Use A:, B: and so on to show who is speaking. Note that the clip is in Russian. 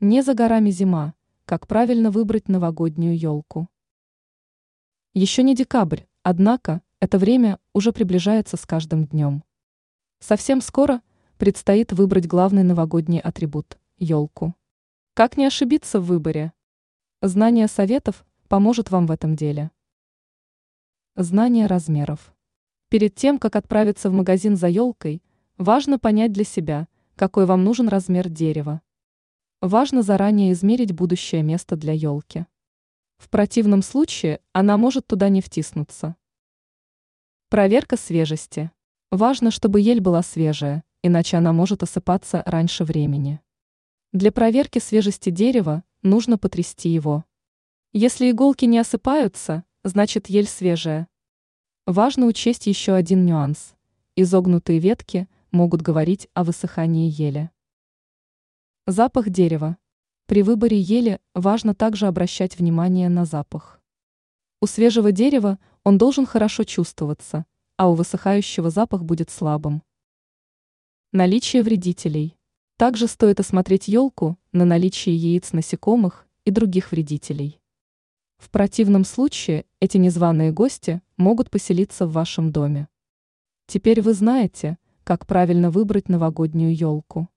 A: Не за горами зима. Как правильно выбрать новогоднюю елку? Еще не декабрь, однако это время уже приближается с каждым днем. Совсем скоро предстоит выбрать главный новогодний атрибут – елку. Как не ошибиться в выборе? Знание советов поможет вам в этом деле. Знание размеров. Перед тем, как отправиться в магазин за елкой, важно понять для себя, какой вам нужен размер дерева. Важно заранее измерить будущее место для елки. В противном случае она может туда не втиснуться. Проверка свежести. Важно, чтобы ель была свежая, иначе она может осыпаться раньше времени. Для проверки свежести дерева нужно потрясти его. Если иголки не осыпаются, значит ель свежая. Важно учесть еще один нюанс. Изогнутые ветки могут говорить о высыхании ели. Запах дерева. При выборе ели важно также обращать внимание на запах. У свежего дерева он должен хорошо чувствоваться, а у высыхающего запах будет слабым. Наличие вредителей. Также стоит осмотреть елку на наличие яиц насекомых и других вредителей. В противном случае эти незваные гости могут поселиться в вашем доме. Теперь вы знаете, как правильно выбрать новогоднюю елку.